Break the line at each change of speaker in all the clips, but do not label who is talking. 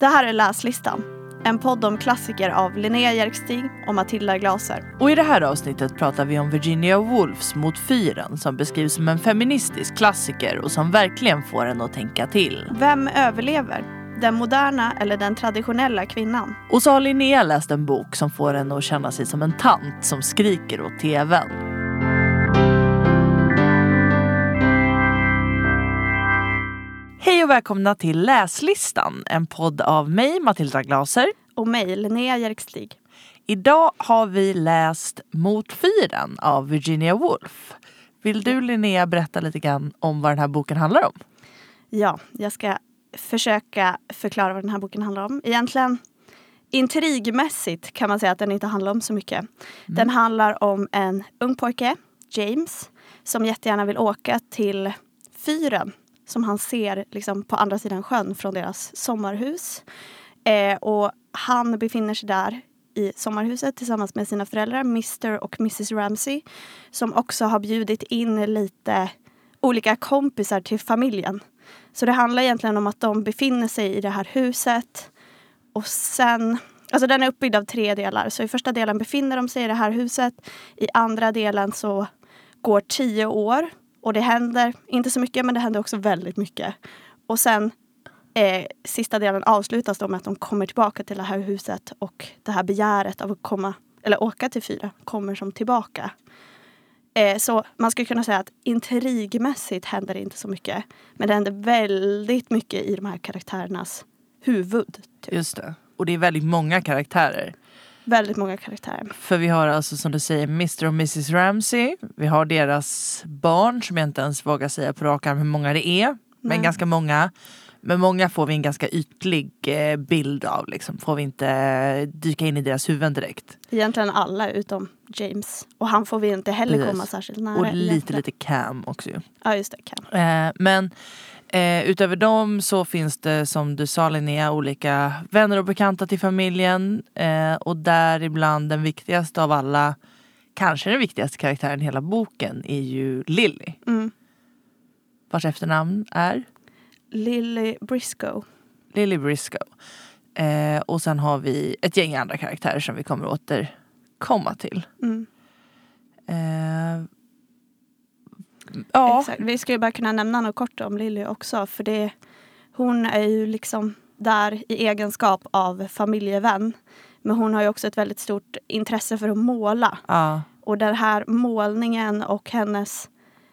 Det här är Läslistan. En podd om klassiker av Linnea Jerkstig och Matilda Glaser.
Och i det här avsnittet pratar vi om Virginia Woolfs Mot fyren som beskrivs som en feministisk klassiker och som verkligen får en att tänka till.
Vem överlever? Den moderna eller den traditionella kvinnan?
Och så har Linnea läst en bok som får en att känna sig som en tant som skriker åt tvn. Hej och välkomna till Läslistan, en podd av mig Matilda Glaser.
Och mig, Linnea Jerkstig.
Idag har vi läst Mot fyren av Virginia Woolf. Vill du Linnea berätta lite grann om vad den här boken handlar om?
Ja, jag ska försöka förklara vad den här boken handlar om. Egentligen intrigmässigt kan man säga att den inte handlar om så mycket. Mm. Den handlar om en ung pojke, James, som jättegärna vill åka till fyren som han ser liksom, på andra sidan sjön från deras sommarhus. Eh, och han befinner sig där i sommarhuset tillsammans med sina föräldrar, Mr och Mrs Ramsey, som också har bjudit in lite olika kompisar till familjen. Så det handlar egentligen om att de befinner sig i det här huset och sen Alltså den är uppbyggd av tre delar. Så i första delen befinner de sig i det här huset. I andra delen så går tio år och det händer, inte så mycket, men det händer också väldigt mycket. Och sen eh, sista delen avslutas då med att de kommer tillbaka till det här huset och det här begäret av att komma, eller åka till fyra kommer som tillbaka. Eh, så man skulle kunna säga att intrigmässigt händer det inte så mycket. Men det händer väldigt mycket i de här karaktärernas huvud.
Typ. Just det. Och det är väldigt många karaktärer.
Väldigt många karaktärer.
För vi har alltså som du säger Mr och Mrs Ramsey. Vi har deras barn som jag inte ens vågar säga på rak arm hur många det är. Nej. Men ganska många. Men många får vi en ganska ytlig eh, bild av. Liksom. Får vi inte dyka in i deras huvuden direkt.
Egentligen alla utom James. Och han får vi inte heller Precis. komma särskilt nära.
Och lite lite Cam också ju.
Ja just det, Cam.
Eh, men Eh, utöver dem så finns det som du sa Linnea olika vänner och bekanta till familjen eh, och däribland den viktigaste av alla, kanske den viktigaste karaktären i hela boken är ju Lily. Mm. Vars efternamn är?
Lily Briscoe.
Lily Briscoe. Eh, och sen har vi ett gäng andra karaktärer som vi kommer återkomma till. Mm. Eh,
Ja. Exakt. Vi skulle bara kunna nämna något kort om Lily också. För det, hon är ju liksom där i egenskap av familjevän. Men hon har ju också ett väldigt stort intresse för att måla.
Ja.
Och den här målningen och hennes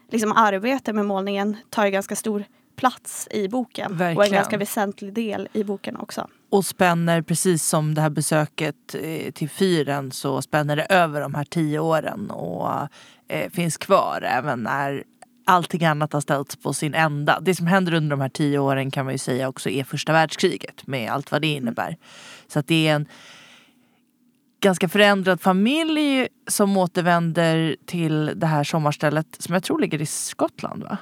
liksom, arbete med målningen tar ju ganska stor plats i boken. Verkligen. Och en ganska väsentlig del i boken också.
Och spänner, precis som det här besöket eh, till fyren, så spänner det över de här tio åren och eh, finns kvar även när allting annat har ställts på sin ända. Det som händer under de här tio åren kan man ju säga också är första världskriget med allt vad det mm. innebär. Så att det är en ganska förändrad familj som återvänder till det här sommarstället som jag tror ligger i Skottland va?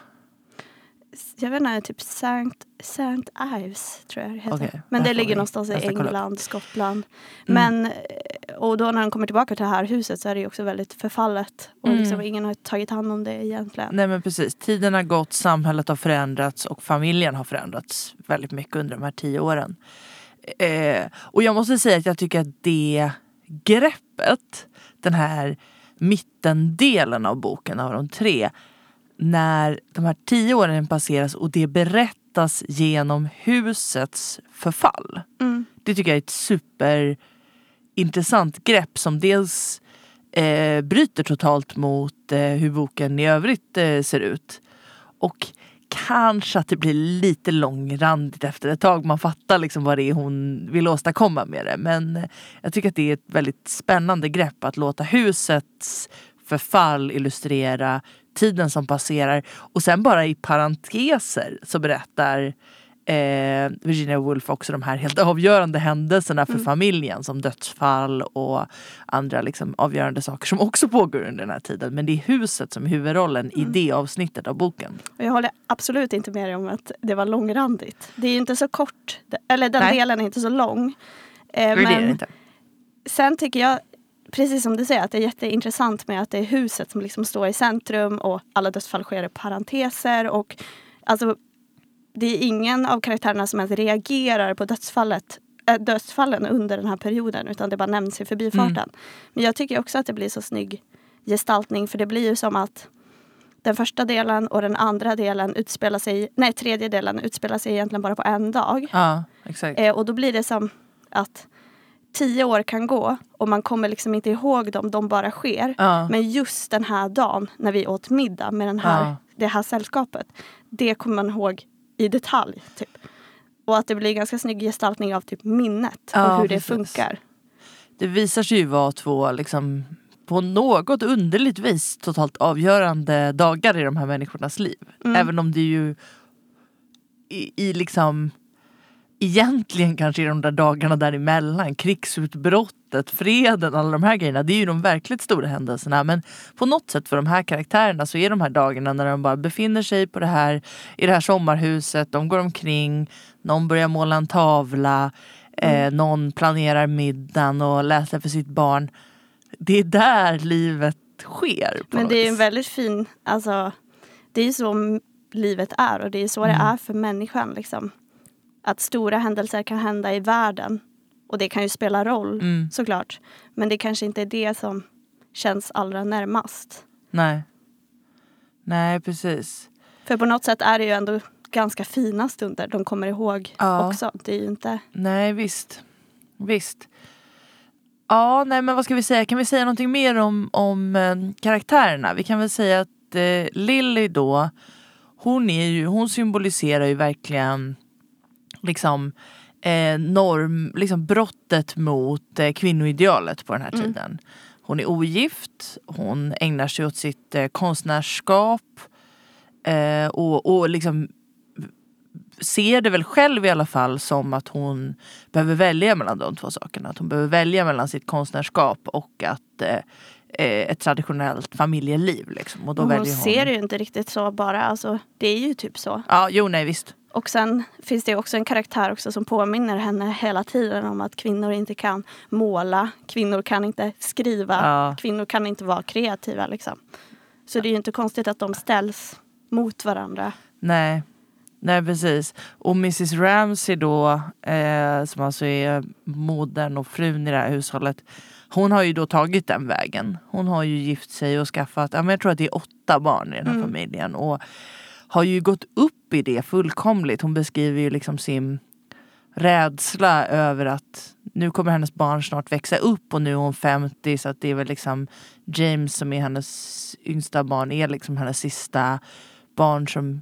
Jag vet inte, typ Saint, Saint Ives tror jag det heter. Okay, Men det ligger någonstans i England, Skottland. Mm. Men, eh, och då när de kommer tillbaka till det här huset så är det också väldigt förfallet. Och mm. liksom ingen har tagit hand om det egentligen.
Nej men precis, tiden har gått, samhället har förändrats och familjen har förändrats väldigt mycket under de här tio åren. Eh, och jag måste säga att jag tycker att det greppet, den här mittendelen av boken av de tre när de här tio åren passeras och det berättas genom husets förfall. Mm. Det tycker jag är ett superintressant grepp som dels eh, bryter totalt mot eh, hur boken i övrigt eh, ser ut. Och kanske att det blir lite långrandigt efter ett tag. Man fattar liksom vad det är hon vill åstadkomma med det. Men eh, jag tycker att det är ett väldigt spännande grepp att låta husets förfall illustrera tiden som passerar. Och sen bara i parenteser så berättar eh, Virginia Woolf också de här helt avgörande händelserna för mm. familjen som dödsfall och andra liksom avgörande saker som också pågår under den här tiden. Men det är huset som är huvudrollen mm. i det avsnittet av boken.
Jag håller absolut inte med dig om att det var långrandigt. Det är inte så kort, eller den Nej. delen är inte så lång.
Eh, men det inte.
Sen tycker jag precis som du säger, att det är jätteintressant med att det är huset som liksom står i centrum och alla dödsfall sker i parenteser. Och, alltså, det är ingen av karaktärerna som ens reagerar på dödsfallet äh, dödsfallen under den här perioden utan det bara nämns i förbifarten.
Mm.
Men jag tycker också att det blir så snygg gestaltning för det blir ju som att den första delen och den andra delen utspelar sig, nej tredje delen utspelar sig egentligen bara på en dag.
Ja, exakt.
Eh, och då blir det som att tio år kan gå och man kommer liksom inte ihåg dem, de bara sker.
Ja.
Men just den här dagen när vi åt middag med den här,
Ja.
det här sällskapet. Det kommer man ihåg i detalj. Typ. Och att det blir ganska snygg gestaltning av typ minnet
Ja,
och hur det
precis.
funkar.
Det visar sig ju vara två liksom på något underligt vis totalt avgörande dagar i de här människornas liv.
Mm.
Även om det ju i, i liksom egentligen kanske i de där dagarna däremellan, krigsutbrottet, freden, alla de här grejerna. Det är ju de verkligt stora händelserna. Men på något sätt för de här karaktärerna så är de här dagarna när de bara befinner sig på det här, i det här sommarhuset, de går omkring, någon börjar måla en tavla, eh, någon planerar middagen och läser för sitt barn. Det är där livet sker.
Men det är en väldigt fin, alltså det är så m- livet är och det är så det
Mm.
är för människan. Liksom. Att stora händelser kan hända i världen och det kan ju spela roll
Mm.
såklart. Men det kanske inte är det som känns allra närmast.
Nej. Nej precis.
För på något sätt är det ju ändå ganska fina stunder de kommer ihåg
Ja.
också. Det är ju inte...
Nej visst. Visst. Ja, nej men vad ska vi säga? Kan vi säga någonting mer om, om eh, karaktärerna? Vi kan väl säga att eh, Lily då, hon, är ju, hon symboliserar ju verkligen liksom eh, norm, liksom brottet mot eh, kvinnoidealet på den här
Mm.
tiden. Hon är ogift, hon ägnar sig åt sitt eh, konstnärskap eh, och, och liksom ser det väl själv i alla fall som att hon behöver välja mellan de två sakerna. Att hon behöver välja mellan sitt konstnärskap och att eh, eh, ett traditionellt familjeliv. Liksom. Och då
och hon
väljer hon...
ser det ju inte riktigt så bara. Alltså, det är ju typ så.
Ja, jo nej visst.
Och sen finns det också en karaktär också som påminner henne hela tiden om att kvinnor inte kan måla, kvinnor kan inte skriva,
Ja.
kvinnor kan inte vara kreativa. Liksom. Så det är ju inte konstigt att de ställs mot varandra.
Nej. Nej precis. Och Mrs Ramsey då, eh, som alltså är modern och frun i det här hushållet. Hon har ju då tagit den vägen. Hon har ju gift sig och skaffat, jag tror att det är åtta barn i den här
Mm.
familjen. Och har ju gått upp i det fullkomligt. Hon beskriver ju liksom sin rädsla över att nu kommer hennes barn snart växa upp och nu är hon 50 så att det är väl liksom James som är hennes yngsta barn är liksom hennes sista barn som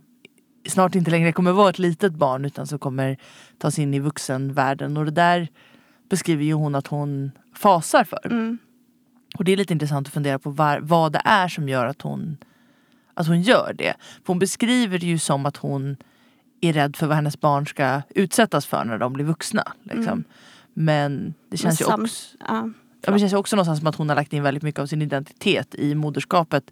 snart inte längre kommer vara ett litet barn utan som kommer ta sig in i vuxenvärlden och det där beskriver ju hon att hon fasar för.
Mm.
Och det är lite intressant att fundera på var, vad det är som gör att hon, att hon gör det. För hon beskriver det ju som att hon är rädd för vad hennes barn ska utsättas för när de blir vuxna. Liksom.
Mm.
Men det känns ju
sam-
också,
Ja.
ja, men det känns ju också någonstans som att hon har lagt in väldigt mycket av sin identitet i moderskapet.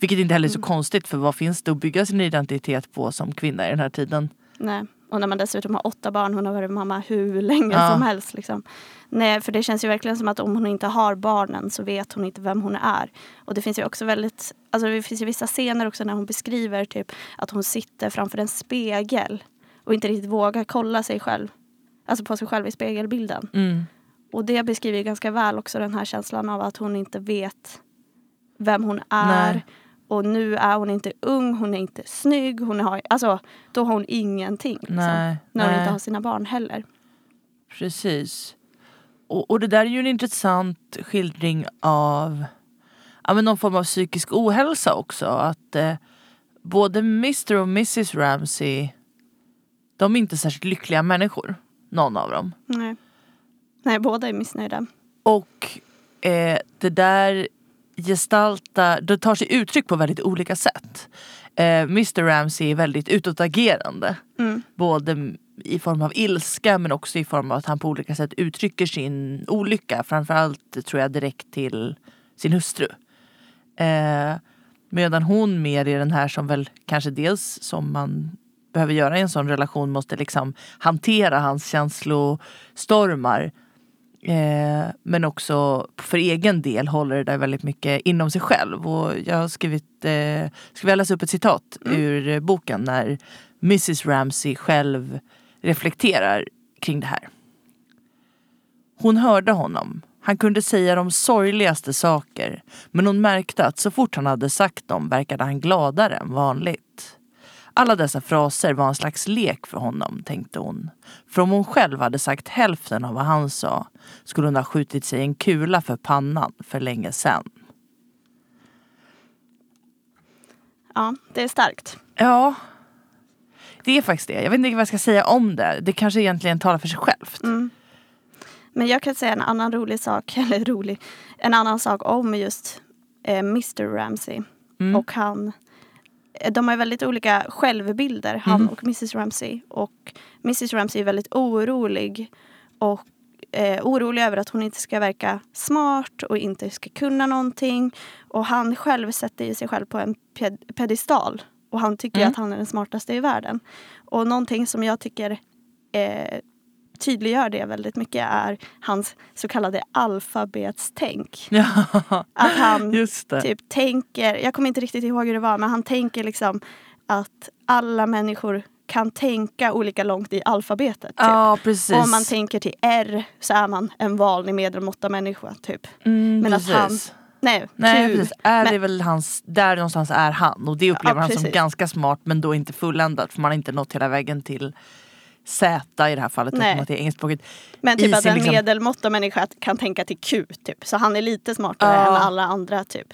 Vilket inte heller är så
Mm.
konstigt för vad finns det att bygga sin identitet på som kvinna i den här tiden?
Nej. Och när man dessutom har åtta barn, hon har varit mamma hur länge
Ja.
som helst. Liksom. Nej, för det känns ju verkligen som att om hon inte har barnen så vet hon inte vem hon är. Och det finns ju också väldigt, alltså det finns ju vissa scener också när hon beskriver typ att hon sitter framför en spegel och inte riktigt vågar kolla sig själv. Alltså på sig själv i spegelbilden.
Mm.
Och det beskriver ju ganska väl också den här känslan av att hon inte vet vem hon är.
Nej.
Och nu är hon inte ung, hon är inte snygg, hon har, alltså då har hon ingenting. Liksom,
Nej,
när hon
nej.
inte har sina barn heller.
Precis. Och, och det där är ju en intressant skildring av ja, men någon form av psykisk ohälsa också. Att eh, både Mr och Mrs Ramsey de är inte särskilt lyckliga människor. Någon av dem.
Nej. Nej, båda är missnöjda.
Och eh, det där gestaltar, det tar sig uttryck på väldigt olika sätt. Eh, Mr Ramsey är väldigt utåtagerande.
Mm.
Både i form av ilska men också i form av att han på olika sätt uttrycker sin olycka. Framförallt tror jag direkt till sin hustru. Eh, medan hon mer är den här som väl kanske dels som man behöver göra i en sån relation måste liksom hantera hans känslostormar. Eh, men också för egen del håller det där väldigt mycket inom sig själv. Och jag har skrivit, eh, ska vi läsa upp ett citat
Mm.
ur boken när Mrs Ramsey själv reflekterar kring det här. Hon hörde honom. Han kunde säga de sorgligaste saker men hon märkte att så fort han hade sagt dem verkade han gladare än vanligt. Alla dessa fraser var en slags lek för honom, tänkte hon. För om hon själv hade sagt hälften av vad han sa skulle hon ha skjutit sig en kula för pannan för länge sedan.
Ja, det är starkt.
Ja, det är faktiskt det. Jag vet inte vad jag ska säga om det. Det kanske egentligen talar för sig självt.
Mm. Men jag kan säga en annan rolig sak, eller rolig, en annan sak om just eh, Mr Ramsey.
Mm.
Och han, de har väldigt olika självbilder, han
Mm.
och Mrs Ramsey. Och Mrs Ramsey är väldigt orolig och eh, orolig över att hon inte ska verka smart och inte ska kunna någonting. Och han själv sätter ju sig själv på en ped- pedestal. Och han tycker
Mm.
att han är den smartaste i världen. Och någonting som jag tycker eh, tydliggör det väldigt mycket är hans så kallade alfabetstänk.
Ja,
Att han typ tänker, jag kommer inte riktigt ihåg hur det var, men han tänker liksom att alla människor kan tänka olika långt i alfabetet. Typ.
Ja, precis.
Om man tänker till R så är man en vanlig medelmåtta människa. Typ.
mm,
men att
precis.
han- Nej,
Nej precis, är
Men-
det väl hans, där någonstans är han och det upplever
Ja,
han som ganska smart men då inte fulländat för man har inte nått hela vägen till Z i det här fallet
Nej.
det är engelskspråkigt.
Men typ att en
liksom-
medelmåtta människa kan tänka till Q. Typ. Så han är lite smartare
Ja.
än alla andra. Typ.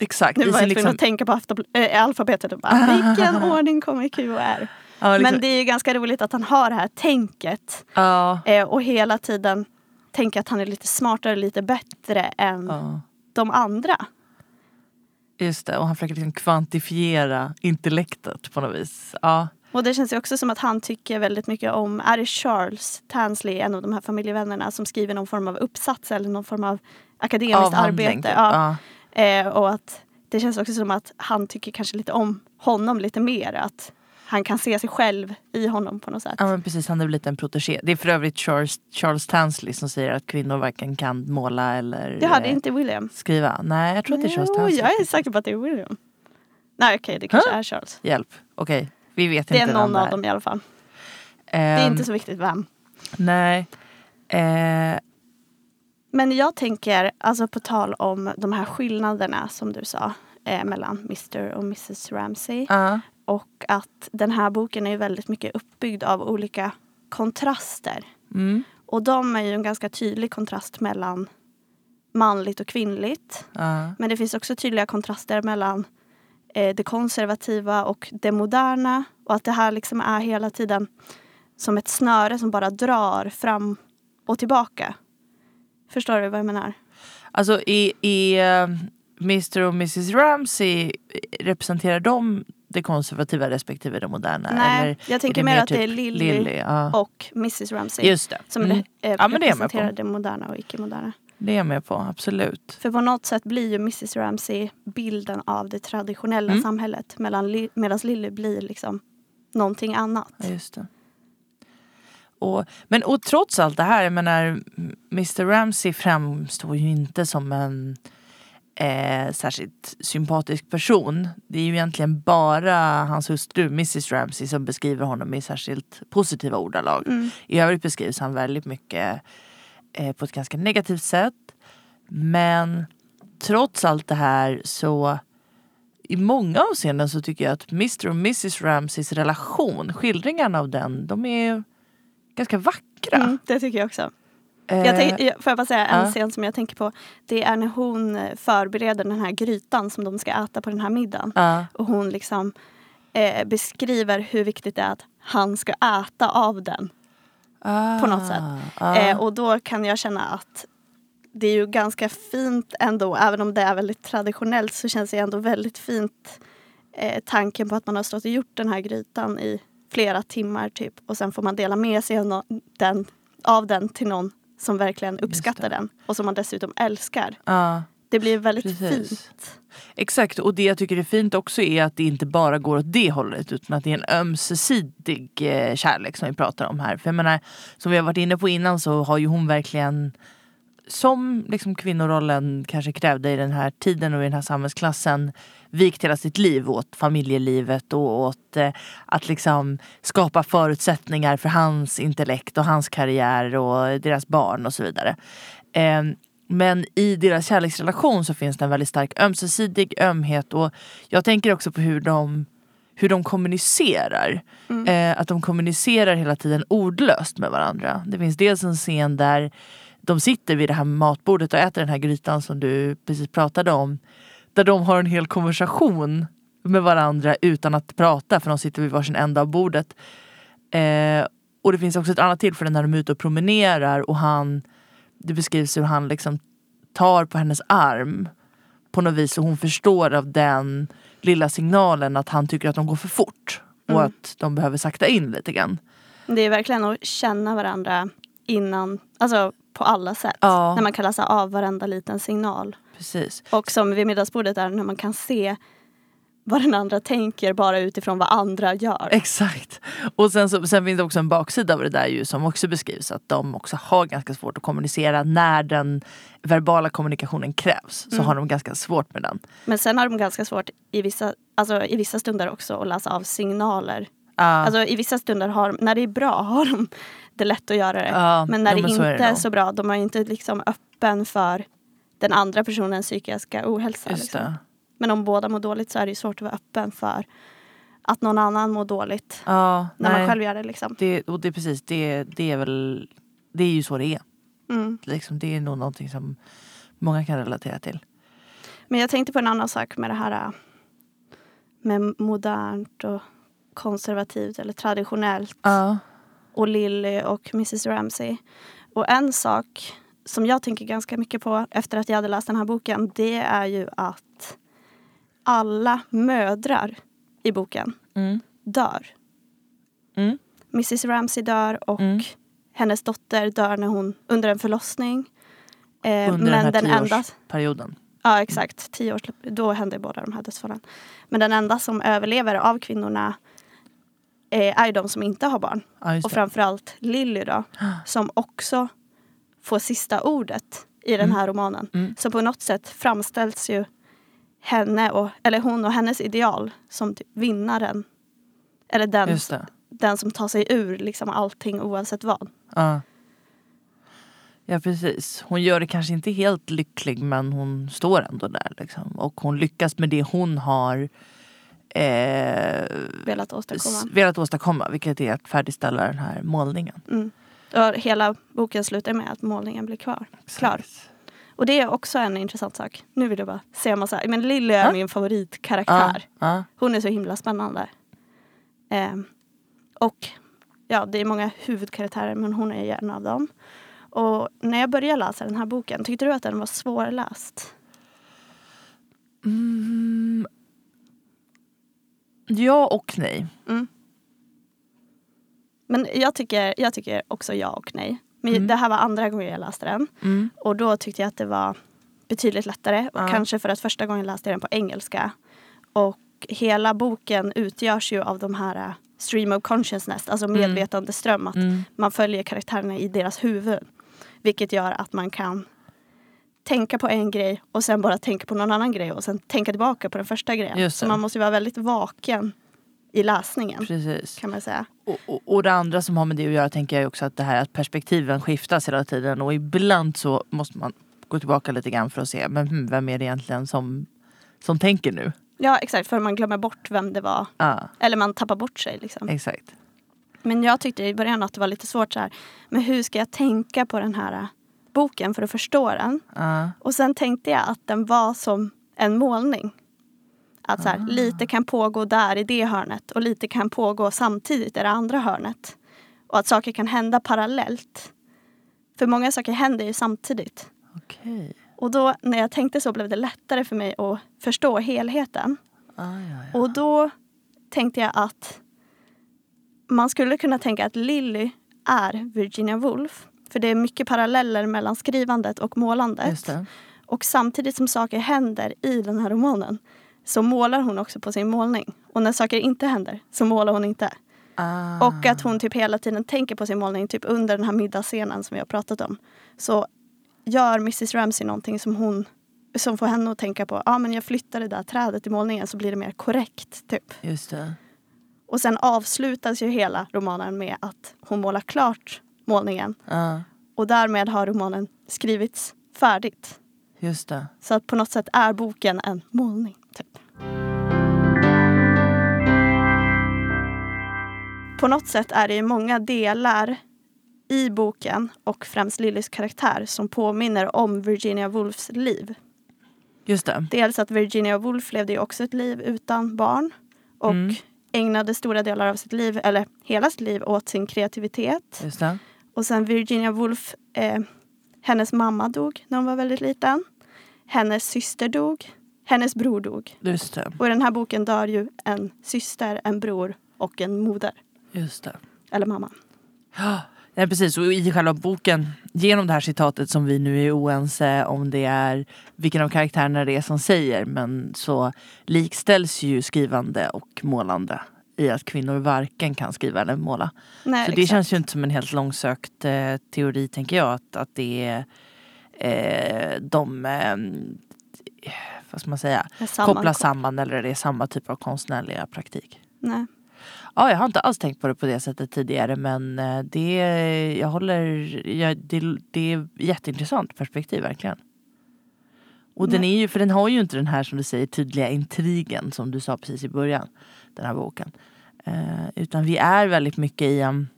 Exakt.
Nu var jag tvungen
liksom,
att tänka på äh, alfabetet och bara vilken ordning kommer Q och R?
ja, liksom,
Men det är ju ganska roligt att han har det här tänket
ja,
eh, och hela tiden tänker att han är lite smartare, lite bättre än
ja,
de andra.
just det och han försöker liksom kvantifiera intellektet på något vis. Ja,
Och det känns ju också som att han tycker väldigt mycket om, är det Charles Tansley, en av de här familjevännerna som skriver någon form av uppsats eller någon form av akademiskt arbete.
typ.
Ja. Eh, och att det känns också som att han tycker kanske lite om honom lite mer. Att han kan se sig själv i honom på något sätt.
Ja men precis, han är väl lite en protégé. Det är för övrigt Charles, Charles Tansley som säger att kvinnor varken kan måla eller
Det hade
eh,
inte William.
skriva. Nej jag tror att det är Charles
Jo,
Tansley.
jag är säker på att det är William. Nej okej, det kanske
Huh?
är Charles.
Hjälp, okej. Vi vet
Det är
inte
någon
vem
av dem i alla fall. Det är
Ehm,
inte så viktigt vem.
Nej. Eh,
Men jag tänker, alltså på tal om de här skillnaderna som du sa eh, mellan Mr och Mrs Ramsey.
ja.
Och att den här boken är väldigt mycket uppbyggd av olika kontraster.
Mm.
Och de är ju en ganska tydlig kontrast mellan manligt och kvinnligt.
Ja.
Men det finns också tydliga kontraster mellan eh, det konservativa och det moderna. Och att det här liksom är hela tiden som ett snöre som bara drar fram och tillbaka. Förstår du vad jag menar?
Alltså i, i eh, Mr och Mrs Ramsey representerar de det konservativa respektive det moderna?
Nej,
eller
jag tänker mer att det är
typ
Lily,
Lily? Ja.
och Mrs Ramsey.
Just det.
Som
Mm.
re- eh,
Ja, men det
representerar det moderna och icke-moderna.
Det är jag med på, absolut.
För på något sätt blir ju Mrs Ramsey bilden av det traditionella
Mm.
samhället medan Li- Lily blir liksom någonting annat.
Ja, just det. Och, men och trots allt det här, jag menar Mr Ramsey framstår ju inte som en eh, särskilt sympatisk person. Det är ju egentligen bara hans hustru Mrs Ramsey som beskriver honom i särskilt positiva ordalag.
Mm.
I övrigt beskrivs han väldigt mycket eh, på ett ganska negativt sätt. Men trots allt det här så i många avseenden så tycker jag att Mr och Mrs Ramseys relation, skildringarna av den, de är ganska vackra.
Mm, det tycker jag också.
Eh,
Jag tänk, får jag bara säga en
ja.
scen som jag tänker på. Det är när hon eh, förbereder den här grytan som de ska äta på den här middagen.
ja,
Och hon liksom eh, beskriver hur viktigt det är att han ska äta av den.
Ah,
på något sätt.
ah.
Eh, och då kan jag känna att det är ju ganska fint ändå, även om det är väldigt traditionellt så känns det ändå väldigt fint eh, tanken på att man har stått och gjort den här grytan i flera timmar typ och sen får man dela med sig av, den, av den till någon som verkligen uppskattar den och som man dessutom älskar.
Ja,
Det blir väldigt
Precis.
fint.
exakt, och det jag tycker är fint också är att det inte bara går åt det hållet utan att det är en ömsesidig eh, kärlek som vi pratar om här. För jag menar, som vi har varit inne på innan så har ju hon verkligen som liksom kvinnorollen kanske krävde i den här tiden och i den här samhällsklassen vikt hela sitt liv åt familjelivet och åt eh, att liksom skapa förutsättningar för hans intellekt och hans karriär och deras barn och så vidare. Eh, men i deras kärleksrelation så finns det en väldigt stark ömsesidig ömhet och jag tänker också på hur de, hur de kommunicerar.
Mm.
Eh, att de kommunicerar hela tiden ordlöst med varandra. Det finns dels en scen där de sitter vid det här matbordet och äter den här grytan som du precis pratade om. Där de har en hel konversation med varandra utan att prata för de sitter vid varsin ända av bordet. Eh, och det finns också ett annat tillfälle när de är ute och promenerar och han det beskrivs hur han liksom tar på hennes arm på något vis och hon förstår av den lilla signalen att han tycker att de går för fort och
Mm.
att de behöver sakta in lite grann.
Det är verkligen att känna varandra innan, alltså på alla sätt.
Ja.
När man kan läsa av varenda liten signal.
Precis.
Och som vid middagsbordet där när man kan se vad den andra tänker bara utifrån vad andra gör.
Exakt. Och sen, så, sen finns det också en baksida av det där ju som också beskrivs att de också har ganska svårt att kommunicera när den verbala kommunikationen krävs. Så
Mm.
har de ganska svårt med den.
Men sen har de ganska svårt i vissa, alltså, i vissa stunder också att läsa av signaler.
Ja.
Alltså i vissa stunder, har, när det är bra har de det lätt att göra det.
Ja,
men när
ja,
det
så
inte
är
är,
det nog.
så bra, de är inte liksom öppen för den andra personens psykiska ohälsa.
Just
Liksom. Men om båda mår dåligt så är det ju svårt att vara öppen för att någon annan mår dåligt.
Ja,
När
nej.
man själv gör det liksom.
det, och det är precis, det, det är väl det är ju så det är.
Mm.
Liksom, det är nog någonting som många kan relatera till.
Men jag tänkte på en annan sak med det här äh, med modernt och konservativt eller traditionellt
Ja.
och Lily och Mrs Ramsey. Och en sak som jag tänker ganska mycket på efter att jag hade läst den här boken det är ju att alla mödrar i boken
Mm.
dör.
Mm.
Mrs Ramsey dör och
Mm.
hennes dotter dör när hon, under en förlossning. Eh,
Under den här
men den enda,
tioårsperioden.
ja exakt, tio års, då hände båda de här dödsfallen. Men den enda som överlever av kvinnorna eh, är de som inte har barn.
Ja,
Och framförallt Lily då, som också får sista ordet i den
Mm.
här romanen.
Mm.
Så på något sätt framställs ju henne och, eller hon och hennes ideal som typ vinnaren. Eller den, den som tar sig ur liksom allting oavsett vad.
Ja. ja precis. Hon gör det kanske inte helt lycklig men hon står ändå där. Liksom. Och hon lyckas med det hon har eh,
Velat åstadkomma.
velat åstadkomma. Vilket är att färdigställa den här målningen.
Mm. Och hela boken slutar med att målningen blir kvar. Klar. Och det är också en intressant sak. Nu vill jag bara säga massa. Men Lily är
Ja.
min favoritkaraktär.
Ja.
Hon är så himla spännande. Ehm, och ja, det är många huvudkaraktärer men hon är en av dem. Och när jag började läsa den här boken, tyckte du att den var svårläst?
Mm. Ja och nej.
Mm. Men jag tycker, jag tycker också ja och nej. Men
Mm.
det här var andra gången jag läste den.
Mm.
Och då tyckte jag att det var betydligt lättare.
Ja.
kanske för att första gången läste jag den på engelska. Och hela boken utgörs ju av de här uh, stream of consciousness, alltså
Mm.
medvetandeström. Att
Mm.
man följer karaktärerna i deras huvud. Vilket gör att man kan tänka på en grej och sen bara tänka på någon annan grej och sen tänka tillbaka på den första grejen. Så man måste vara väldigt vaken i läsningen
Precis.
kan man säga.
Och, och, och det andra som har med det att göra tänker jag också att det här att perspektiven skiftas hela tiden och ibland så måste man gå tillbaka lite grann för att se men hmm, vem är det egentligen som, som tänker nu?
Ja exakt, för man glömmer bort vem det var.
Ja,
Eller man tappar bort sig liksom.
exakt.
Men jag tyckte i början att det var lite svårt så här. Men hur ska jag tänka på den här äh, boken för att förstå den?
Ja,
Och sen tänkte jag att den var som en målning. Att så här,
Ah.
lite kan pågå där i det hörnet och lite kan pågå samtidigt i det andra hörnet. Och att saker kan hända parallellt. För många saker händer ju samtidigt.
okej.
Och då när jag tänkte så blev det lättare för mig att förstå helheten.
Ah, ja, ja.
Och då tänkte jag att man skulle kunna tänka att Lily är Virginia Woolf. För det är mycket paralleller mellan skrivandet och målandet.
Just det.
Och samtidigt som saker händer i den här romanen så målar hon också på sin målning. Och när saker inte händer så målar hon inte.
Ah.
Och att hon typ hela tiden tänker på sin målning, typ under den här middagsscenen som vi har pratat om. Så gör Mrs Ramsey någonting som hon som får henne att tänka på, ja ah, men jag flyttar det där trädet i målningen så blir det mer korrekt. Typ.
Just det.
Och sen avslutas ju hela romanen med att hon målar klart målningen.
Ja,
Och därmed har romanen skrivits färdigt.
just det.
Så att på något sätt är boken en målning. Typ. På något sätt är det ju många delar i boken och främst Lillys karaktär som påminner om Virginia Woolfs liv.
Just det.
Dels att Virginia Woolf levde ju också ett liv utan barn och
Mm.
ägnade stora delar av sitt liv, eller hela sitt liv, åt sin kreativitet.
Just det.
Och sen Virginia Woolf, eh, hennes mamma dog när hon var väldigt liten. Hennes syster dog. Hennes bror dog.
Just det.
Och i den här boken dör ju en syster, en bror och en moder.
Just det.
Eller mamma.
Ja, precis. Och i själva boken, genom det här citatet som vi nu är oense om det är vilken av karaktärerna det är som säger, men så likställs ju skrivande och målande i att kvinnor varken kan skriva eller måla.
Nej,
Så det
exakt.
känns ju inte som en helt långsökt eh, teori tänker jag, att, att det är eh, de, eh, vad ska man säga,
samman-
kopplas samman eller det är samma typ av konstnärliga praktik.
Nej.
Ja, jag har inte alls tänkt på det på det sättet tidigare men eh, det, jag håller, jag, det, det är jätteintressant perspektiv verkligen. Och den är ju, för den har ju inte den här som du säger tydliga intrigen som du sa precis i början. Den här boken. Eh, utan vi är väldigt mycket i en...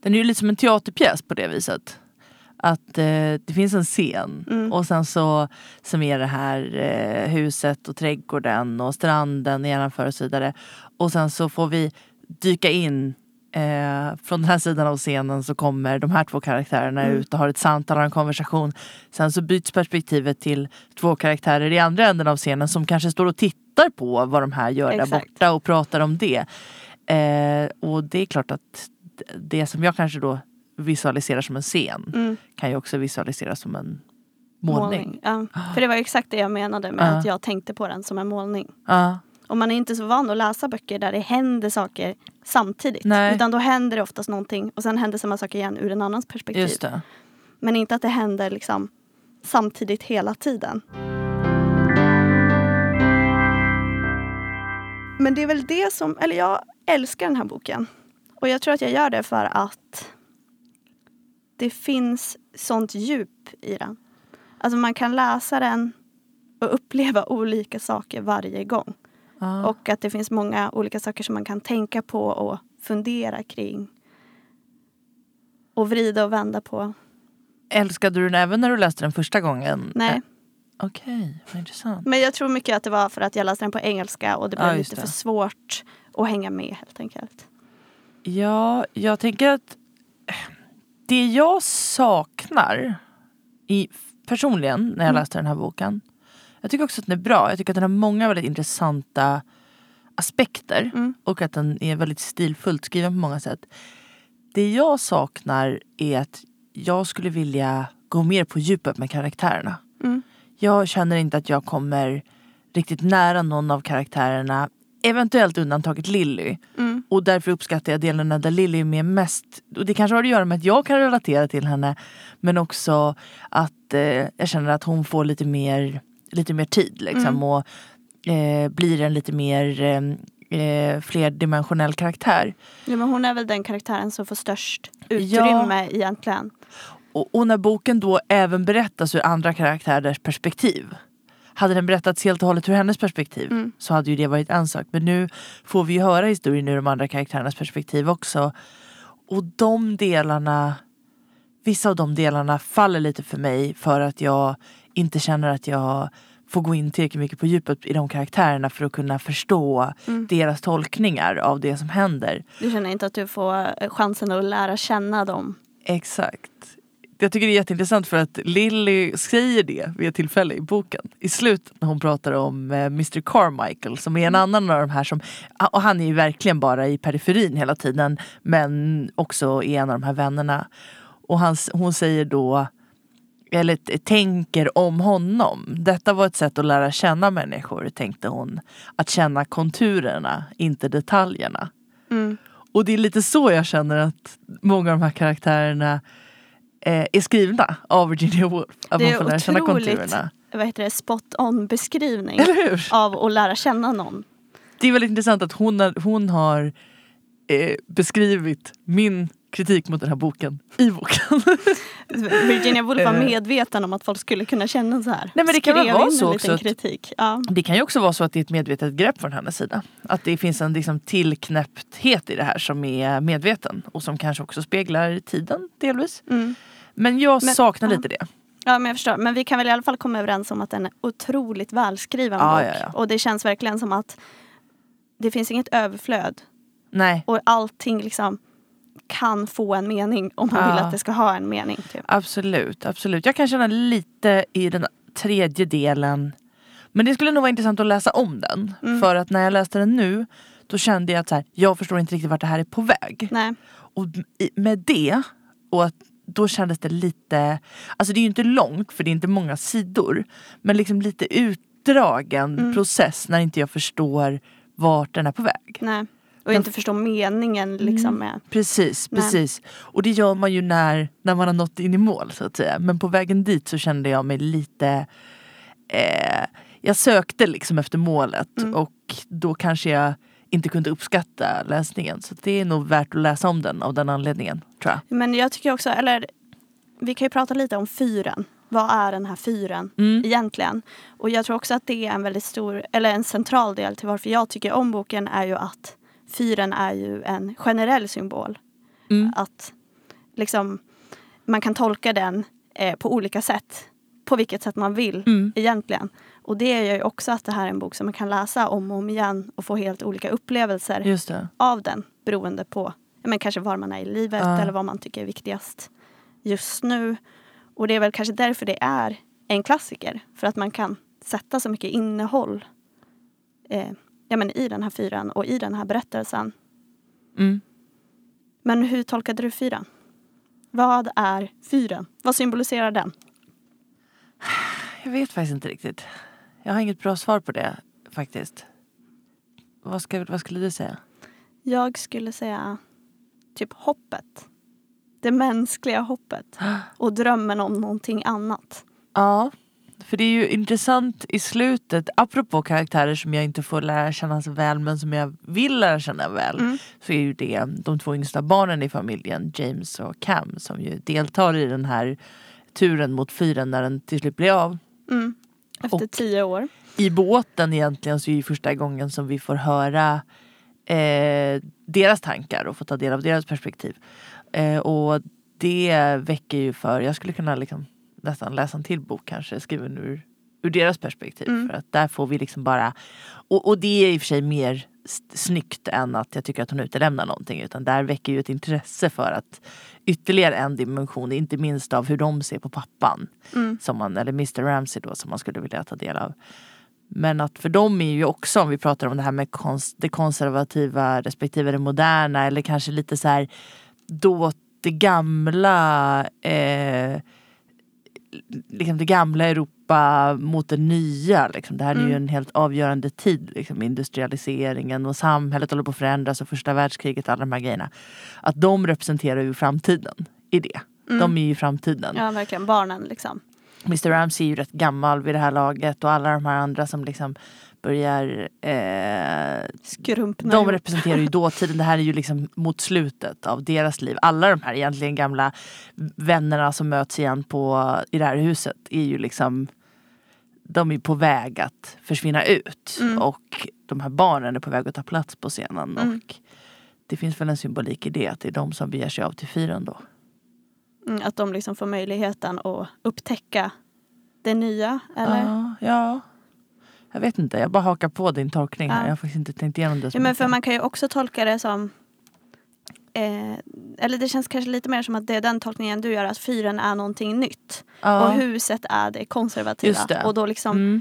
Den är ju lite som en teaterpjäs på det viset. Att eh, det finns en scen
Mm.
och sen så som är det här eh, huset och trädgården och stranden nedanför och så vidare. Och sen så får vi dyka in eh, från den här sidan av scenen så kommer de här två karaktärerna
Mm.
ut och har ett samtal och en konversation. Sen så byts perspektivet till två karaktärer i andra änden av scenen som kanske står och tittar på vad de här gör där
Exakt.
borta och pratar om det. Eh, och det är klart att det som jag kanske då visualiserar som en scen
Mm.
kan ju också visualiseras som en målning.
Ja. För det var exakt det jag menade med
Ja.
att jag tänkte på den som en målning.
Ja,
Och man är inte så van att läsa böcker där det händer saker samtidigt.
Nej.
Utan då händer det oftast någonting och sen händer samma sak igen ur en annans perspektiv. Men inte att det händer liksom samtidigt hela tiden. Men det är väl det som, eller jag älskar den här boken. Och jag tror att jag gör det för att det finns sånt djup i den. Alltså man kan läsa den och uppleva olika saker varje gång.
Ja.
Och att det finns många olika saker som man kan tänka på och fundera kring. Och vrida och vända på.
Älskade du den även när du läste den första gången?
Nej.
Okej, vad intressant.
Men jag tror mycket att det var för att jag läste den på engelska och det blev
just
lite
det.
för svårt att hänga med helt enkelt.
Ja, jag tänker att det jag saknar i, personligen när jag
Mm.
läste den här boken. Jag tycker också att den är bra. Jag tycker att den har många väldigt intressanta aspekter
Mm.
och att den är väldigt stilfullt skriven på många sätt. Det jag saknar är att jag skulle vilja gå mer på djupet med karaktärerna.
Mm.
Jag känner inte att jag kommer riktigt nära någon av karaktärerna. Eventuellt undantaget Lilly.
Mm.
Och därför uppskattar jag delarna där Lilly är med mest. Och det kanske har att göra med att jag kan relatera till henne. Men också att eh, jag känner att hon får lite mer, lite mer tid. Liksom,
Mm.
Och eh, blir en lite mer eh, eh, flerdimensionell karaktär.
Ja, men hon är väl den karaktären som får störst utrymme egentligen.
Och, och när boken då även berättas ur andra karaktärers perspektiv. Hade den berättats helt och hållet ur hennes perspektiv
Mm.
så hade ju det varit en sak. Men nu får vi ju höra historien ur de andra karaktärernas perspektiv också. Och de delarna, vissa av de delarna faller lite för mig för att jag inte känner att jag får gå in tillräckligt mycket på djupet i de karaktärerna för att kunna förstå
Mm.
deras tolkningar av det som händer.
Du känner inte att du får chansen att lära känna dem.
Exakt. Jag tycker det är jätteintressant för att Lily säger det vid ett tillfälle i boken. I slutet när hon pratar om eh, Mr Carmichael som är en annan av de här som, och han är ju verkligen bara i periferin hela tiden men också är en av de här vännerna. Och han, hon säger då, eller tänker om honom. Detta var ett sätt att lära känna människor tänkte hon. Att känna konturerna, inte detaljerna.
Mm.
Och det är lite så jag känner att många av de här karaktärerna eh, är skrivna av Virginia Woolf. Att
Det
man
är
får lära känna konturerna.
vad heter det, spot on beskrivning
Eller hur?
av att lära känna någon.
Det är väldigt intressant att hon har, hon har eh, beskrivit min kritik mot den här boken i boken.
Virginia Woolf var
Eh.
medveten om att folk skulle kunna känna så här.
Nej, men det kan
Skrev
vara så också
kritik. Ja.
Det kan ju också vara så att det är ett medvetet grepp från hennes sida. Att det finns en liksom tillknäppthet i det här som är medveten och som kanske också speglar tiden delvis.
Mm.
Men jag
Men-
saknar lite det.
ja men jag förstår. Men vi kan väl i alla fall komma överens om att den är otroligt välskriven
Ja,
bok.
ja, ja.
Och det känns verkligen som att det finns inget överflöd.
Nej,
Och allting liksom kan få en mening om man vill
Ja.
att det ska ha en mening. Typ.
absolut, absolut. Jag kan känna lite i den tredje delen. Men det skulle nog vara intressant att läsa om den.
Mm.
För att när jag läste den nu då kände jag att så här, jag förstår inte riktigt vart det här är på väg.
Nej.
Och med det, och att då kändes det lite, alltså det är ju inte långt för det är inte många sidor. Men liksom lite utdragen
Mm.
process när inte jag förstår vart den är på väg.
Nej. Och
Den-
inte förstå meningen liksom
Mm.
med.
Precis,
Nej.
precis. Och det gör man ju när, när man har nått in i mål så att säga. Men på vägen dit så kände jag mig lite eh, Jag sökte liksom efter målet
Mm.
och då kanske jag inte kunde uppskatta läsningen. Så det är nog värt att läsa om den av den anledningen tror jag.
Men jag tycker också, eller vi kan ju prata lite om fyren. Vad är den här fyren
Mm.
egentligen? Och jag tror också att det är en väldigt stor, eller en central del till varför jag tycker om boken är ju att fyren är ju en generell symbol.
Mm.
Att liksom man kan tolka den eh, på olika sätt. På vilket sätt man vill
Mm.
egentligen. Och det gör ju också att det här är en bok som man kan läsa om och om igen och få helt olika upplevelser av den beroende på men kanske var man är i livet
Ja.
eller vad man tycker är viktigast just nu. Och det är väl kanske därför det är en klassiker. För att man kan sätta så mycket innehåll eh, ja, men i den här fyran och i den här berättelsen.
Mm.
Men hur tolkade du fyran? Vad är fyren? Vad symboliserar den?
Jag vet faktiskt inte riktigt. Jag har inget bra svar på det faktiskt. Vad, ska, vad skulle du säga?
Jag skulle säga typ hoppet. Det mänskliga hoppet. Och drömmen om någonting annat.
Ja, för det är ju intressant i slutet, apropå karaktärer som jag inte får lära känna så väl men som jag vill lära känna väl.
Mm.
Så är ju det de två yngsta barnen i familjen, James och Cam, som ju deltar i den här turen mot fyren när den till slut blir av.
Mm. Efter tio år.
I båten egentligen så är det första gången som vi får höra eh, deras tankar och få ta del av deras perspektiv. Eh, och det väcker ju för, jag skulle kunna liksom nästan läsa en till bok kanske skriven ur, ur deras perspektiv.
Mm.
För att där får vi liksom bara, och, och det är i och för sig mer snyggt än att jag tycker att hon utelämnar någonting. Utan där väcker ju ett intresse för att ytterligare en dimension, inte minst av hur de ser på pappan
Mm.
som man, eller Mr Ramsey då som man skulle vilja ta del av. Men att för dem är ju också, om vi pratar om det här med konst, det konservativa respektive det moderna eller kanske lite så här då det gamla eh, liksom det gamla Europa mot det nya. Liksom. Det här är ju
Mm.
en helt avgörande tid. Liksom, industrialiseringen och samhället håller på att förändras och första världskriget och alla de här grejerna. Att de representerar ju framtiden i det.
Mm.
De är ju framtiden.
Ja, verkligen. Barnen liksom.
Mr Ramsey är ju rätt gammal vid det här laget och alla de här andra som liksom börjar eh,
Skrumpna
de representerar ju dåtiden. Det här är ju liksom mot slutet av deras liv. Alla de här egentligen gamla vännerna som möts igen på, i det här huset är ju liksom de är på väg att försvinna ut.
Mm.
Och de här barnen är på väg att ta plats på scenen.
Mm.
Och det finns väl en symbolik i det att det är de som beger sig av till fyren då.
Mm, att de liksom får möjligheten att upptäcka det nya. Eller?
Ja, ja. Jag vet inte, jag bara hakar på din tolkning här.
Ja.
Jag har faktiskt inte tänkt igenom det
Ja, men för man kan ju också tolka det som eh, eller det känns kanske lite mer som att det är den tolkningen du gör, att fyren är någonting nytt.
ja.
Och huset är det konservativa.
Det.
Och då liksom
Mm.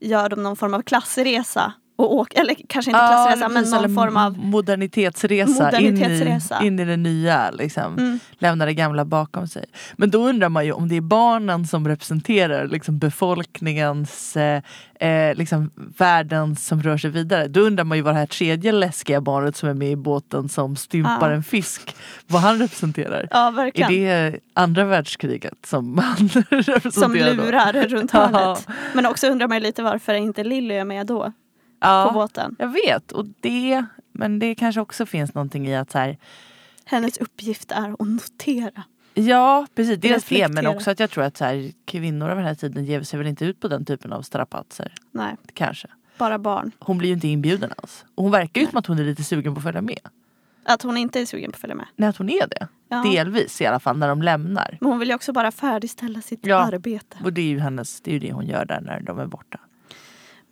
gör de någon form av klassresa och åka, eller kanske inte klassresa men
precis, eller
någon form av
modernitetsresa,
modernitetsresa.
In, i, in i det nya. Liksom.
Mm.
Lämna det gamla bakom sig. Men då undrar man ju om det är barnen som representerar liksom, befolkningens, eh, eh, liksom, världen som rör sig vidare. Då undrar man ju vad det här tredje läskiga barnet som är med i båten som stympar
Ja.
en fisk, vad han representerar.
Ja
Är
verkligen.
det andra världskriget som han representerar?
Som
då?
lurar runt
Ja.
hörnet. Men också undrar man ju lite varför inte Lilly är med då
Ja.
på båten.
Jag vet, och det, men det kanske också finns någonting i att så här,
Hennes uppgift är att notera.
Ja precis, dels det men också att jag tror att så här, kvinnor av den här tiden ger sig väl inte ut på den typen av strapatser.
Nej,
Kanske.
bara barn.
Hon blir ju inte inbjuden alls. Och hon verkar ju som att hon är lite sugen på att följa med.
Att hon inte är sugen på att följa med.
Nej att hon är det.
Ja.
Delvis i alla fall när de lämnar.
Men hon vill ju också bara färdigställa sitt
Ja.
arbete.
Och det är ju hennes, det är ju det hon gör där när de är borta.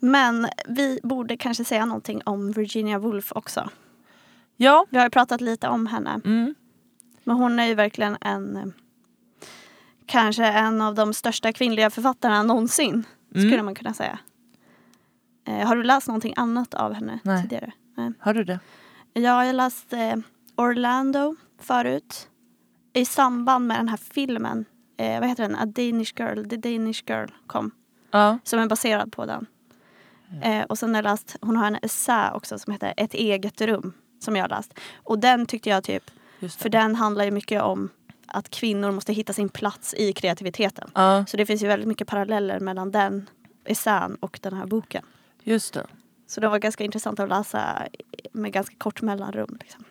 Men vi borde kanske säga någonting om Virginia Woolf också.
Ja.
Vi har ju pratat lite om henne.
Mm.
Men hon är ju verkligen en eh, kanske en av de största kvinnliga författarna någonsin.
Mm.
Skulle man kunna säga. Eh, har du läst någonting annat av henne
Nej.
tidigare? Nej.
Har du det?
Ja, jag har läst eh, Orlando förut. I samband med den här filmen. Eh, vad heter den? A Danish Girl. The Danish Girl kom.
Ja.
Som är baserad på den. Eh, och sen har jag läst, hon har en essä också som heter Ett eget rum. Som jag har läst. Och den tyckte jag typ, för den handlar ju mycket om att kvinnor måste hitta sin plats i kreativiteten.
Ja,
Så det finns ju väldigt mycket paralleller mellan den essän och den här boken.
just det.
Så det var ganska intressant att läsa med ganska kort mellanrum. Liksom.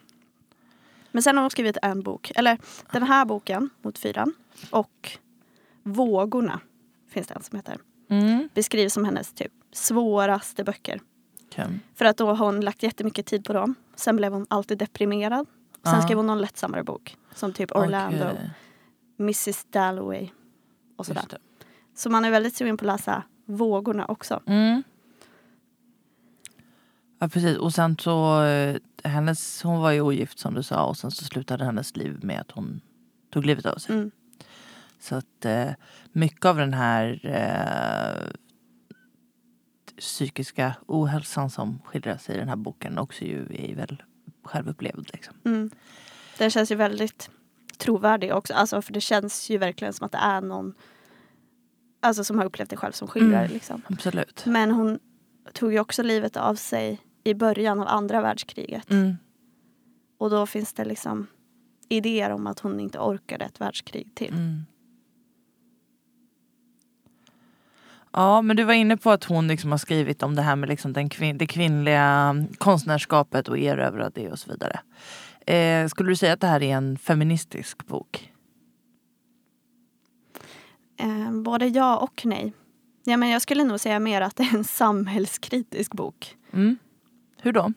Men sen har hon skrivit en bok, eller den här boken, Mot fyran, och Vågorna finns det en som heter.
Mm.
Beskrivs som hennes typ svåraste böcker.
Okej.
För att då har hon lagt jättemycket tid på dem. Sen blev hon alltid deprimerad. Sen
Ja.
skrev hon någon lättsammare bok. Som typ Orlando,
Okej.
Mrs Dalloway och sådär. Så man är väldigt sugen på att läsa Vågorna också.
Mm. Ja precis och sen så eh, hennes, hon var ju ogift som du sa och sen så slutade hennes liv med att hon tog livet av sig.
Mm.
Så att eh, mycket av den här eh, psykiska ohälsan som skildras i den här boken också ju är väl självupplevd. Liksom.
Mm. Den känns ju väldigt trovärdig också. Alltså, för det känns ju verkligen som att det är någon alltså, som har upplevt det själv som skildrar
Mm.
Liksom.
Absolut.
Men hon tog ju också livet av sig i början av andra världskriget.
Mm.
Och då finns det liksom idéer om att hon inte orkade ett världskrig till.
Mm. Ja men du var inne på att hon liksom har skrivit om det här med liksom den kvin- det kvinnliga konstnärskapet och erövrat det och så vidare. Eh, skulle du säga att det här är en feministisk bok?
Eh, både ja och nej. Ja, men jag skulle nog säga mer att det är en samhällskritisk bok.
Mm. Hur då?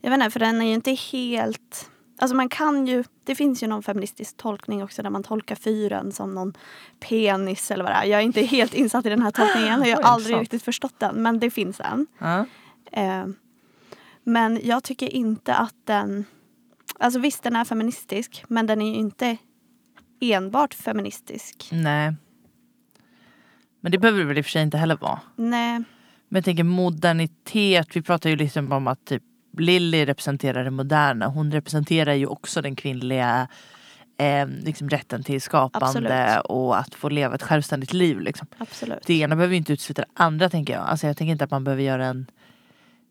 Jag vet inte, för den är ju inte helt... Alltså man kan ju, det finns ju någon feministisk tolkning också där man tolkar fyren som någon penis eller vad det är. Jag är inte helt insatt i den här tolkningen och jag har aldrig riktigt förstått den. Men det finns en.
Ja.
Eh, men jag tycker inte att den... Alltså visst, den är feministisk men den är ju inte enbart feministisk.
Nej. Men det behöver det väl i och för sig inte heller vara.
Nej,
Men jag tänker modernitet, vi pratar ju liksom om att typ Lilly representerar det moderna. Hon representerar ju också den kvinnliga eh, liksom rätten till skapande
Absolut.
och att få leva ett självständigt liv. Liksom.
absolut.
Det ena behöver inte utesluta det andra tänker jag. Alltså jag tänker inte att man behöver göra en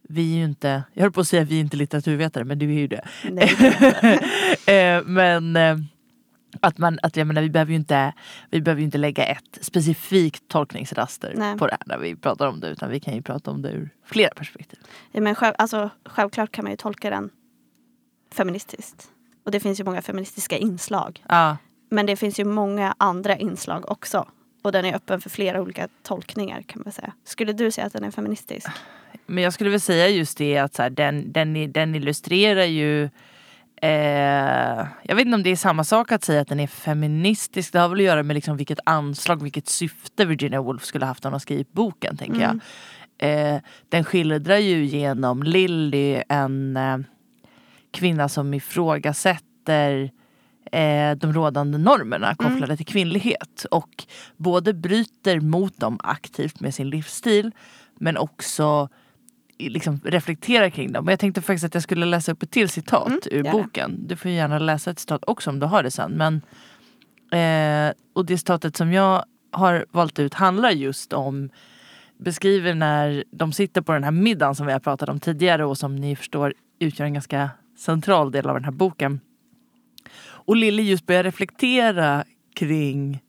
vi är ju inte, jag höll på att säga vi är inte litteraturvetare men du är ju det.
Nej, det är.
Eh, men eh, att man, att jag menar, vi behöver ju inte, vi behöver ju inte lägga ett specifikt tolkningsraster
Nej.
på det här när vi pratar om det utan vi kan ju prata om det ur flera perspektiv.
Ja, men själv, alltså, självklart kan man ju tolka den feministiskt. Och det finns ju många feministiska inslag.
Ja,
Men det finns ju många andra inslag också. Och den är öppen för flera olika tolkningar kan man säga. Skulle du säga att den är feministisk?
men jag skulle väl säga just det att så här, den, den, den illustrerar ju Eh, jag vet inte om det är samma sak att säga att den är feministisk. Det har väl att göra med liksom vilket anslag, vilket syfte Virginia Woolf skulle haft om hon skrivit boken. tänker
Mm.
jag. Eh, den skildrar ju genom Lilly en eh, kvinna som ifrågasätter eh, de rådande normerna kopplade till kvinnlighet. Och både bryter mot dem aktivt med sin livsstil men också liksom reflektera kring dem. Och jag tänkte faktiskt att jag skulle läsa upp ett till citat
Mm,
ur
gärna.
boken. Du får gärna läsa ett citat också om du har det sen. Men, eh, och det citatet som jag har valt ut handlar just om beskriver när de sitter på den här middagen som vi har pratat om tidigare och som ni förstår utgör en ganska central del av den här boken. Och Lily just börjar reflektera kring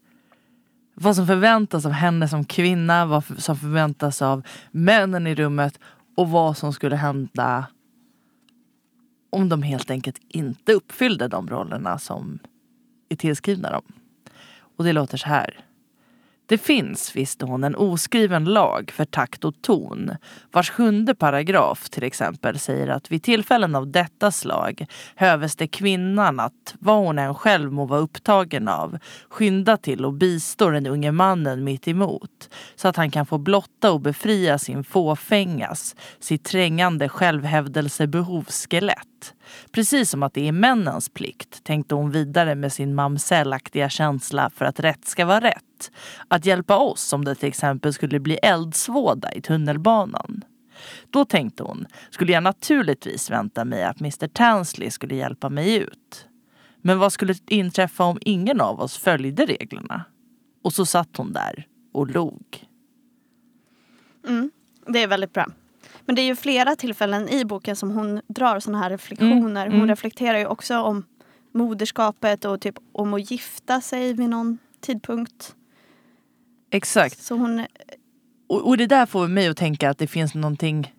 vad som förväntas av henne som kvinna, vad som förväntas av männen i rummet och vad som skulle hända om de helt enkelt inte uppfyllde de rollerna som är tillskrivna dem. Och det låter så här. Det finns, visste hon, en oskriven lag för takt och ton vars sjunde paragraf till exempel säger att vid tillfällen av detta slag höves det kvinnan att, vad hon än själv må vara upptagen av, skynda till och bistå den unge mannen mitt emot så att han kan få blotta och befria sin fåfängas, sitt trängande självhävdelsebehovsskelett. Precis som att det är männens plikt, tänkte hon vidare med sin mamsellaktiga känsla för att rätt ska vara rätt. Att hjälpa oss om det till exempel skulle bli eldsvåda i tunnelbanan. Då tänkte hon, skulle jag naturligtvis vänta mig att Mr Tansley skulle hjälpa mig ut. Men vad skulle inträffa om ingen av oss följde reglerna? Och så satt hon där och log.
Mm, det är väldigt bra. Men det är ju flera tillfällen i boken som hon drar sådana här reflektioner.
Mm,
Hon
mm.
reflekterar ju också om moderskapet och typ om att gifta sig vid någon tidpunkt.
Exakt.
Så hon,
Och, och det där får mig att tänka att det finns någonting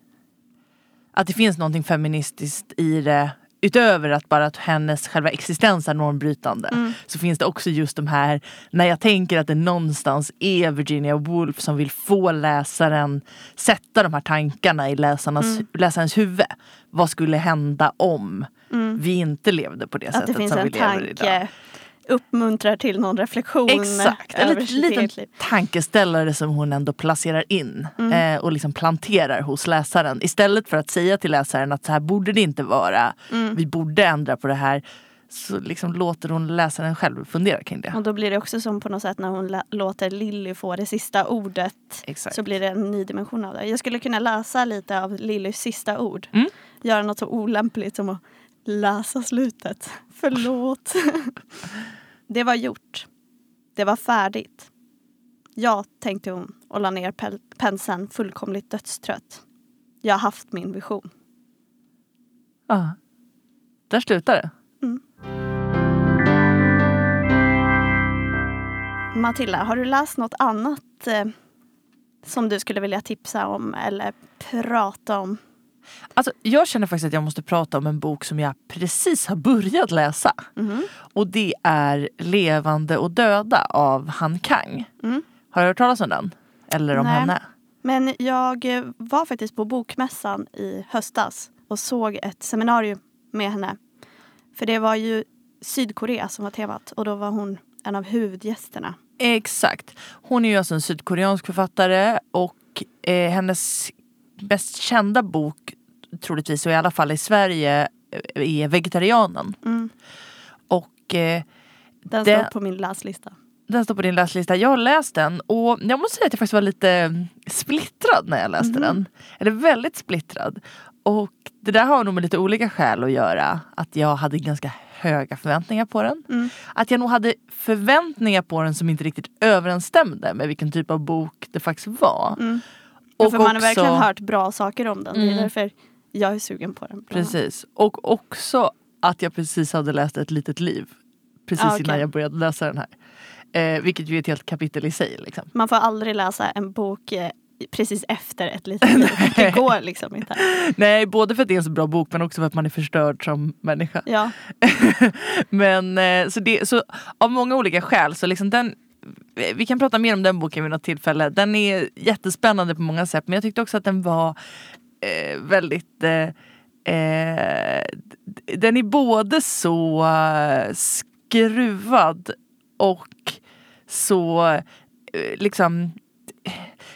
att det finns någonting feministiskt i det utöver att bara att hennes själva existens är normbrytande
Mm.
så finns det också just de här när jag tänker att det någonstans är Virginia Woolf som vill få läsaren sätta de här tankarna i läsarnas,
Mm.
läsarens huvud. Vad skulle hända om vi inte levde på det
Mm. att det
sättet
finns
som vi lever idag?
Uppmuntrar till någon reflektion
Exakt, en liten, liten tankeställare som hon ändå placerar in
Mm.
eh, och liksom planterar hos läsaren. Istället för att säga till läsaren att så här borde det inte vara,
Mm.
vi borde ändra på det här. Så liksom låter hon läsaren själv fundera kring det.
Och då blir det också som på något sätt när hon låter Lilly få det sista ordet.
Exakt.
Så blir det en ny dimension av det. Jag skulle kunna läsa lite av Lillys sista ord.
Mm.
Göra något så olämpligt som att läsa slutet. Förlåt. det var gjort. Det var färdigt. Ja, tänkte hon och la ner pel- penseln fullkomligt dödstrött. Jag har haft min vision.
Ja. Där slutar det.
Matilda, har du läst något annat eh, som du skulle vilja tipsa om eller prata om?
Alltså, jag känner faktiskt att jag måste prata om en bok som jag precis har börjat läsa.
Mhm.
Och det är Levande och döda av Han Kang.
Mm.
Har du hört talas om den? Eller om
Nej.
henne?
Men jag eh, var faktiskt på Bokmässan i höstas och såg ett seminarium med henne. För det var ju Sydkorea som var temat och då var hon en av huvudgästerna.
Exakt. Hon är ju alltså en sydkoreansk författare och eh, hennes mest kända bok troligtvis, och i alla fall i Sverige, eh, är Vegetarianen.
Mm.
Och eh,
Den
Det-
står på min läslista.
den står på din läslista. Jag har läst den och jag måste säga att jag faktiskt var lite mm, splittrad när jag läste
Mhm.
den. Eller väldigt splittrad. Och det där har nog med lite olika skäl att göra. Att jag hade ganska höga förväntningar på den.
Mm.
Att jag nog hade förväntningar på den som inte riktigt överensstämde med vilken typ av bok det faktiskt var.
Mm.
Och
för man har
också-
verkligen hört bra saker om den. Det är
Mm.
därför jag är sugen på den.
Precis. Och också att jag precis hade läst Ett litet liv. Precis
Ah, okej.
innan jag började läsa den här. Eh, vilket ju är ett helt kapitel i sig. Liksom.
Man får aldrig läsa en bok eh, precis efter ett litet liv. Det går liksom inte.
Nej, både för att det är en så bra bok men också för att man är förstörd som människa.
Ja.
Men eh, så, det, så av många olika skäl så liksom den vi kan prata mer om den boken vid något tillfälle. Den är jättespännande på många sätt men jag tyckte också att den var eh, väldigt eh, eh, Den är både så skruvad och så eh, liksom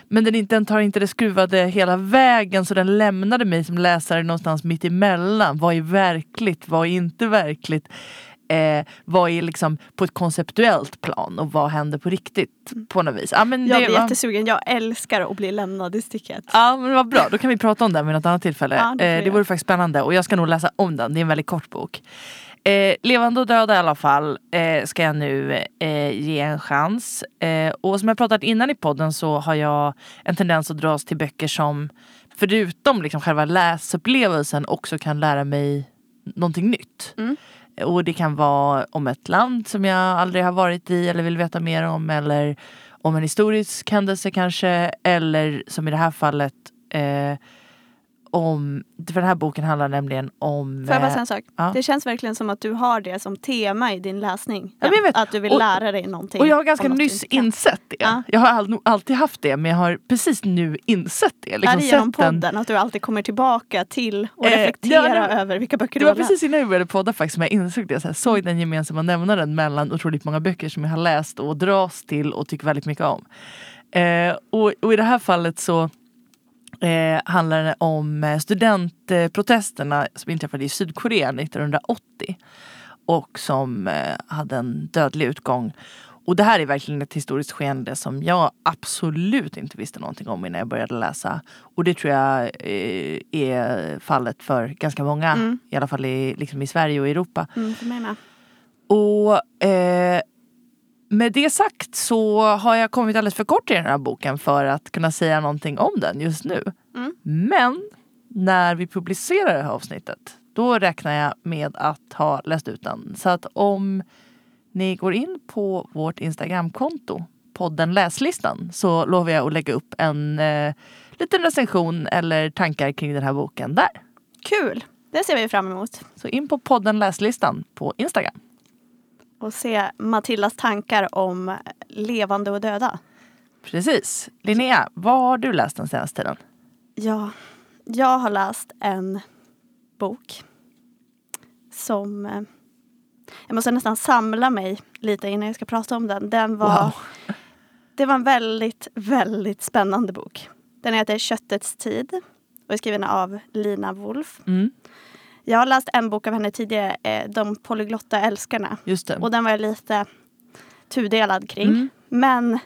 men den, den tar inte det skruvade hela vägen så den lämnade mig som läsare någonstans mitt emellan. Vad är verkligt? Vad är inte verkligt? Eh, vad är liksom på ett konceptuellt plan och vad händer på riktigt på något vis. Ja, men
Jag
det
blir
var-
jättesugen. Jag älskar att bli lämnad i sticket.
Ja men vad bra, då kan vi prata om den vid något annat tillfälle.
Ja, det
eh, det vore faktiskt spännande och jag ska nog läsa om den, det är en väldigt kort bok. Eh, Levande och döda i alla fall eh, ska jag nu eh, ge en chans. Eh, och som jag pratat innan i podden så har jag en tendens att dras till böcker som förutom liksom själva läsupplevelsen också kan lära mig någonting nytt.
Mm.
Och det kan vara om ett land som jag aldrig har varit i eller vill veta mer om eller om en historisk händelse kanske eller som i det här fallet eh, om, för den här boken handlar nämligen om...
Får jag bara
eh,
säga en sak?
ja.
Det känns verkligen som att du har det som tema i din läsning.
Ja, jag vet.
Att du vill
Och-
lära dig någonting.
och jag har ganska nyss insett det.
Ja.
Jag har all, alltid haft det men jag har precis nu insett det. Liksom
är det genom podden? Att du alltid kommer tillbaka till och
Eh,
reflektera
ja, det-
över vilka böcker
Det
du
var
har läst?
precis innan vi började podda faktiskt som jag insåg det. Så här, såg den gemensamma nämnaren mellan otroligt många böcker som jag har läst och dras till och tycker väldigt mycket om. Eh, och, och i det här fallet så eh, handlar det om eh, studentprotesterna som inträffade i Sydkorea 1980 och som eh, hade en dödlig utgång. Och det här är verkligen ett historiskt skeende som jag absolut inte visste någonting om innan jag började läsa. Och det tror jag eh, är fallet för ganska många,
Mm.
i alla fall i, liksom i Sverige och Europa.
Mm.
Och eh, med det sagt så har jag kommit alldeles för kort i den här boken för att kunna säga någonting om den just nu.
Mm.
Men när vi publicerar det här avsnittet då räknar jag med att ha läst ut den. Så att om ni går in på vårt Instagramkonto, podden Läslistan, så lovar jag att lägga upp en eh, liten recension eller tankar kring den här boken där.
Kul! Det ser vi fram emot.
Så in på podden Läslistan på Instagram.
Och se Matildas tankar om levande och döda.
Precis. Linnea, vad har du läst den senaste tiden?
Ja, jag har läst en bok som... eh, Jag måste nästan samla mig lite innan jag ska prata om den. Den var,
Wow.
Det var en väldigt, väldigt spännande bok. Den heter Köttets tid och är skriven av Lina Wolf.
Mm,
Jag har läst en bok av henne tidigare, eh, De polyglotta älskarna.
just det.
Och den var jag lite tudelad kring.
Mm.
Men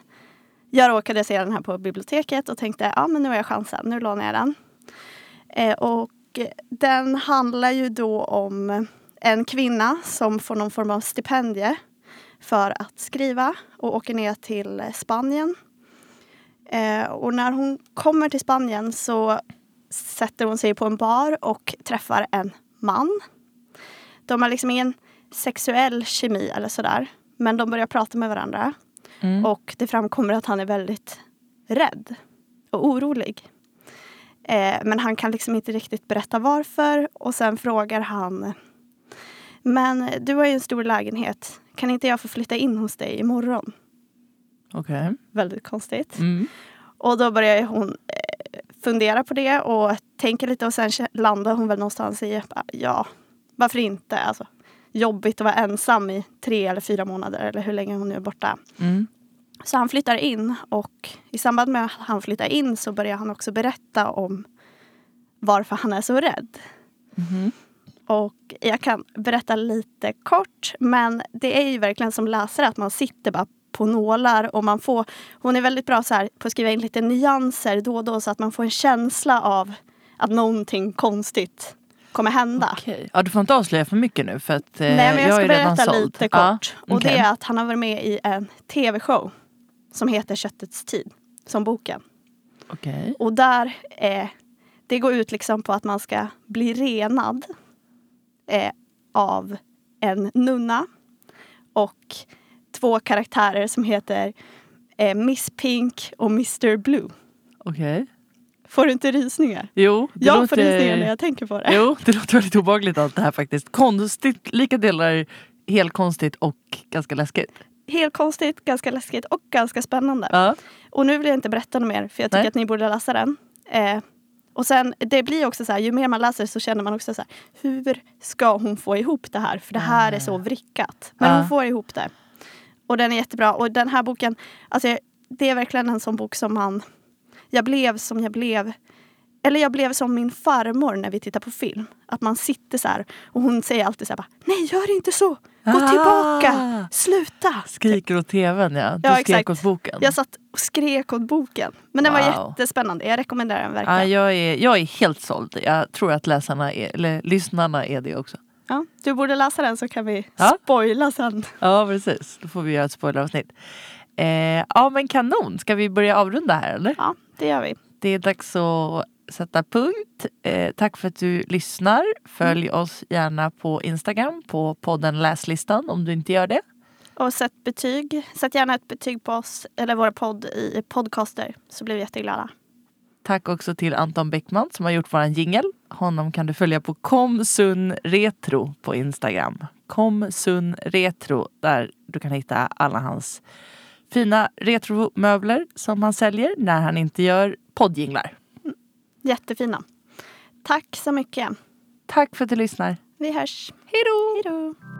jag råkade se den här på biblioteket och tänkte ja men nu har jag chansen, nu lånar jag den. Eh, och den handlar ju då om en kvinna som får någon form av stipendie för att skriva och åker ner till Spanien. Eh, och när hon kommer till Spanien så sätter hon sig på en bar och träffar en man. De har liksom ingen sexuell kemi eller sådär. Men de börjar prata med varandra.
Mm.
Och det framkommer att han är väldigt rädd och orolig. Eh, men han kan liksom inte riktigt berätta varför. Och sen frågar han Men du har ju en stor lägenhet. Kan inte jag få flytta in hos dig imorgon?
Okej.
Väldigt konstigt.
Mm.
Och då börjar hon eh, fundera på det och tänker lite och sen landar hon väl någonstans i bara, ja, varför inte? Alltså, jobbigt att vara ensam i tre eller fyra månader eller hur länge hon nu är borta.
Mm.
Så han flyttar in och i samband med att han flyttar in så börjar han också berätta om varför han är så rädd.
Mhm.
Och jag kan berätta lite kort men det är ju verkligen som läsare att man sitter bara på nålar och man får, hon är väldigt bra så här på att skriva in lite nyanser då och då så att man får en känsla av att någonting konstigt kommer hända.
Okej. Ja, du får inte avslöja för mycket nu för att eh,
Nej men jag
jag
ska berätta
såld.
lite kort. Och
okej.
det är att han har varit med i en tv-show som heter Köttets tid, som boken.
Okej.
Och där, eh, det går ut liksom på att man ska bli renad eh, av en nunna och två karaktärer som heter eh, Miss Pink och Mr Blue.
Okej.
Får du inte rysningar?
Jo,
Jag
låter...
får rysningar när jag tänker på det.
Jo, det låter väldigt obehagligt allt det här faktiskt. Konstigt, lika delar helt konstigt och ganska läskigt.
Helt konstigt, ganska läskigt och ganska spännande.
Ja.
Och nu vill jag inte berätta något mer för jag tycker
Nej.
att ni borde läsa den. Eh, och sen, det blir också så här, ju mer man läser så känner man också så här, hur ska hon få ihop det här? För det här är så vrickat. Men
Ja.
hon får ihop det. Och den är jättebra. Och den här boken, alltså det är verkligen en sån bok som man, jag blev som jag blev eller jag blev som min farmor när vi tittar på film. Att man sitter så här och hon säger alltid så här bara, nej gör inte så. Gå
Ah.
tillbaka! Sluta!
Skriker åt tvn ja. Du
Ja,
skrek
exakt.
åt boken.
Jag satt och skrek åt boken. Men den var
Wow.
jättespännande. Jag rekommenderar den verkligen.
jag, är, jag är helt såld. Jag tror att läsarna är, eller lyssnarna är det också.
Ja, du borde läsa den så kan vi
Ja.
spoila sen.
Ja precis, då får vi göra ett spoileravsnitt. Eh, ja men kanon, ska vi börja avrunda här eller?
Ja, det gör vi.
Det är dags att sätta punkt. Eh, tack för att du lyssnar. Följ
Mm.
oss gärna på Instagram på podden Läslistan om du inte gör det.
Och sätt betyg. Sätt gärna ett betyg på oss eller vår podd i podcaster så blir vi jätteglada.
Tack också till Anton Bäckman som har gjort våran jingel. Honom kan du följa på komsunretro på Instagram. Komsunretro där du kan hitta alla hans fina retromöbler som han säljer när han inte gör poddjinglar.
Jättefina. Tack så mycket.
Tack för att du lyssnar.
Vi hörs. Hej då!